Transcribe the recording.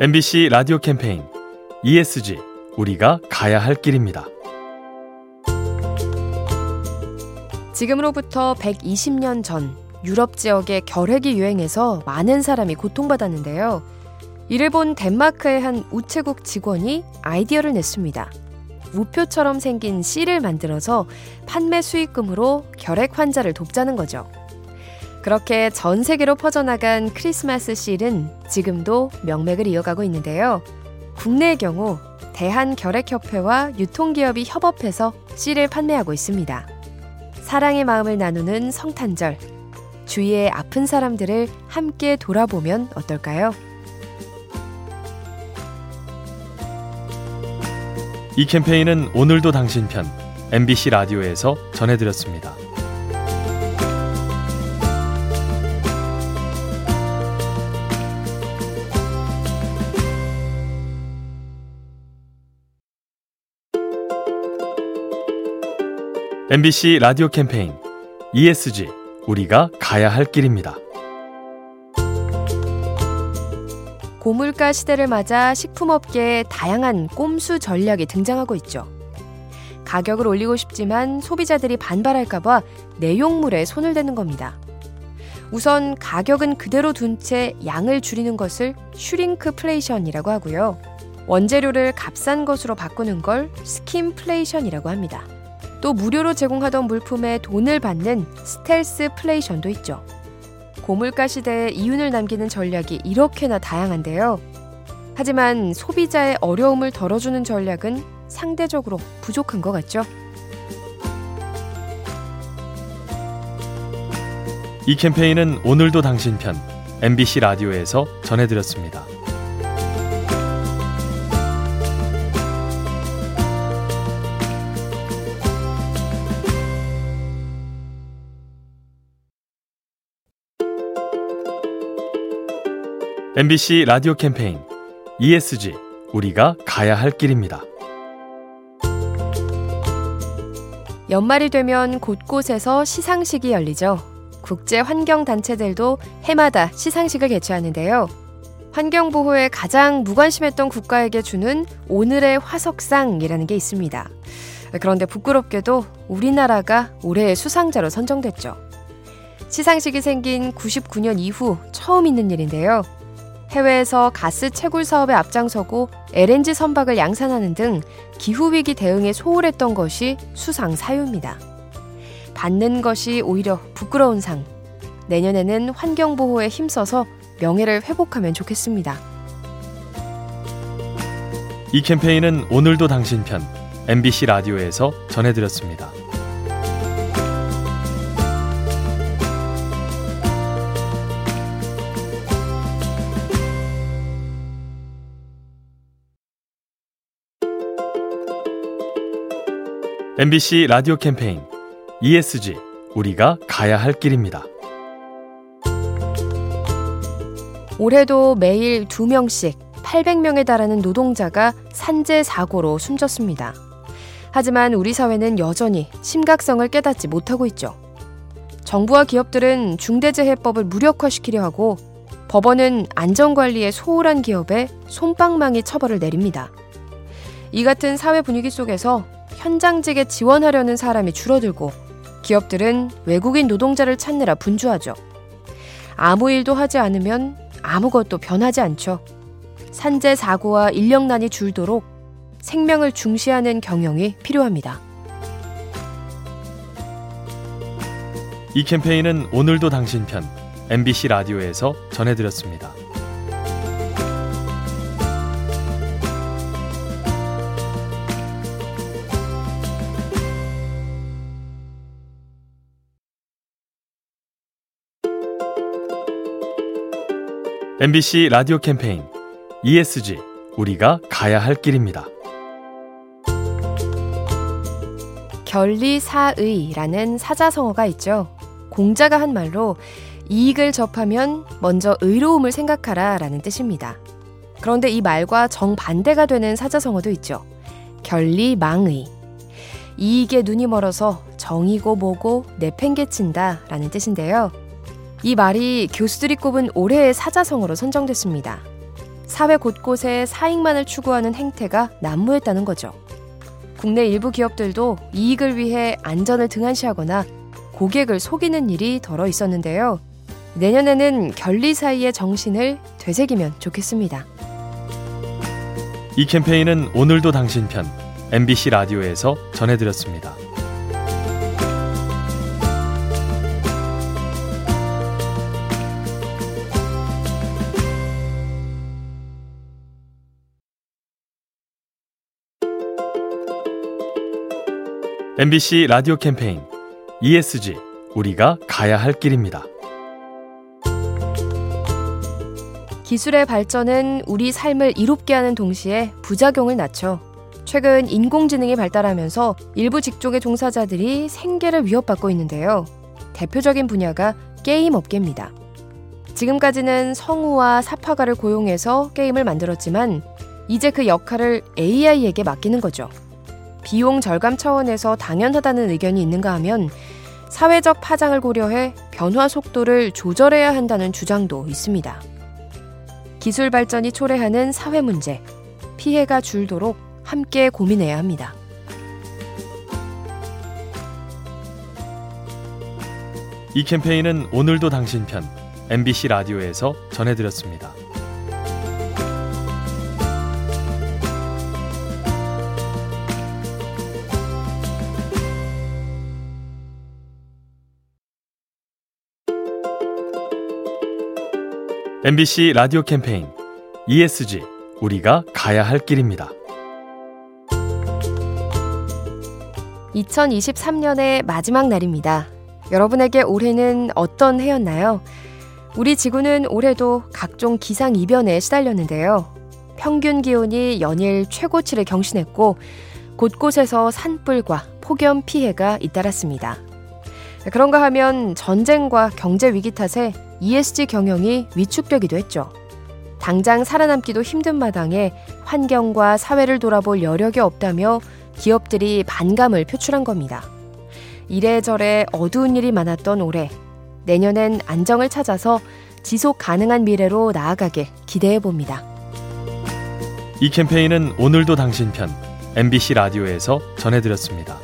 MBC 라디오 캠페인 ESG 우리가 가야 할 길입니다. 지금으로부터 120년 전 유럽 지역에 결핵이 유행해서 많은 사람이 고통받았는데요. 이를 본 덴마크의 한 우체국 직원이 아이디어를 냈습니다. 우표처럼 생긴 씨를 만들어서 판매 수익금으로 결핵 환자를 돕자는 거죠. 그렇게 전 세계로 퍼져나간 크리스마스 씨는 지금도 명맥을 이어가고 있는데요. 국내의 경우 대한결핵협회와 유통기업이 협업해서 씨를 판매하고 있습니다. 사랑의 마음을 나누는 성탄절. 주위의 아픈 사람들을 함께 돌아보면 어떨까요? 이 캠페인은 오늘도 당신 편 MBC 라디오에서 전해드렸습니다. MBC 라디오 캠페인 ESG 우리가 가야 할 길입니다. 고물가 시대를 맞아 식품업계에 다양한 꼼수 전략이 등장하고 있죠. 가격을 올리고 싶지만 소비자들이 반발할까봐 내용물에 손을 대는 겁니다. 우선 가격은 그대로 둔 채 양을 줄이는 것을 슈링크플레이션이라고 하고요. 원재료를 값싼 것으로 바꾸는 걸 스킴플레이션이라고 합니다. 또 무료로 제공하던 물품에 돈을 받는 스텔스플레이션도 있죠. 고물가 시대에 이윤을 남기는 전략이 이렇게나 다양한데요. 하지만 소비자의 어려움을 덜어주는 전략은 상대적으로 부족한 것 같죠. 이 캠페인은 오늘도 당신 편 MBC 라디오에서 전해드렸습니다. MBC 라디오 캠페인 ESG 우리가 가야 할 길입니다. 연말이 되면 곳곳에서 시상식이 열리죠. 국제 환경 단체들도 해마다 시상식을 개최하는데요. 환경 보호에 가장 무관심했던 국가에게 주는 오늘의 화석상이라는 게 있습니다. 그런데 부끄럽게도 우리나라가 올해의 수상자로 선정됐죠. 시상식이 생긴 99년 이후 처음 있는 일인데요. 해외에서 가스 채굴 사업에 앞장서고 LNG 선박을 양산하는 등 기후위기 대응에 소홀했던 것이 수상 사유입니다. 받는 것이 오히려 부끄러운 상. 내년에는 환경보호에 힘써서 명예를 회복하면 좋겠습니다. 이 캠페인은 오늘도 당신 편 MBC 라디오에서 전해드렸습니다. MBC 라디오 캠페인 ESG 우리가 가야 할 길입니다. 올해도 매일 2명씩 800명에 달하는 노동자가 산재 사고로 숨졌습니다. 하지만 우리 사회는 여전히 심각성을 깨닫지 못하고 있죠. 정부와 기업들은 중대재해법을 무력화시키려 하고 법원은 안전관리에 소홀한 기업에 솜방망이 처벌을 내립니다. 이 같은 사회 분위기 속에서 현장직에 지원하려는 사람이 줄어들고 기업들은 외국인 노동자를 찾느라 분주하죠. 아무 일도 하지 않으면 아무것도 변하지 않죠. 산재 사고와 인력난이 줄도록 생명을 중시하는 경영이 필요합니다. 이 캠페인은 오늘도 당신 편 MBC 라디오에서 전해드렸습니다. MBC 라디오 캠페인 ESG 우리가 가야 할 길입니다. 결리사의라는 사자성어가 있죠. 공자가 한 말로 이익을 접하면 먼저 의로움을 생각하라 라는 뜻입니다. 그런데 이 말과 정반대가 되는 사자성어도 있죠. 결리망의. 이익에 눈이 멀어서 정이고 뭐고 내팽개친다 라는 뜻인데요. 이 말이 교수들이 꼽은 올해의 사자성어로 선정됐습니다. 사회 곳곳에 사익만을 추구하는 행태가 난무했다는 거죠. 국내 일부 기업들도 이익을 위해 안전을 등한시하거나 고객을 속이는 일이 덜어 있었는데요. 내년에는 결리 사이의 정신을 되새기면 좋겠습니다. 이 캠페인은 오늘도 당신 편 MBC 라디오에서 전해드렸습니다. MBC 라디오 캠페인 ESG 우리가 가야 할 길입니다. 기술의 발전은 우리 삶을 이롭게 하는 동시에 부작용을 낮춰 최근 인공지능이 발달하면서 일부 직종의 종사자들이 생계를 위협받고 있는데요. 대표적인 분야가 게임 업계입니다. 지금까지는 성우와 사파가를 고용해서 게임을 만들었지만 이제 그 역할을 AI에게 맡기는 거죠. 비용 절감 차원에서 당연하다는 의견이 있는가 하면 사회적 파장을 고려해 변화 속도를 조절해야 한다는 주장도 있습니다. 기술 발전이 초래하는 사회 문제, 피해가 줄도록 함께 고민해야 합니다. 이 캠페인은 오늘도 당신 편 MBC 라디오에서 전해드렸습니다. MBC 라디오 캠페인 ESG 우리가 가야 할 길입니다. 2023년의 마지막 날입니다. 여러분에게 올해는 어떤 해였나요? 우리 지구는 올해도 각종 기상 이변에 시달렸는데요. 평균 기온이 연일 최고치를 경신했고 곳곳에서 산불과 폭염 피해가 잇따랐습니다. 그런가 하면 전쟁과 경제 위기 탓에 ESG 경영이 위축되기도 했죠. 당장 살아남기도 힘든 마당에 환경과 사회를 돌아볼 여력이 없다며 기업들이 반감을 표출한 겁니다. 이래저래 어두운 일이 많았던 올해, 내년엔 안정을 찾아서 지속 가능한 미래로 나아가길 기대해 봅니다. 이 캠페인은 오늘도 당신 편 MBC 라디오에서 전해드렸습니다.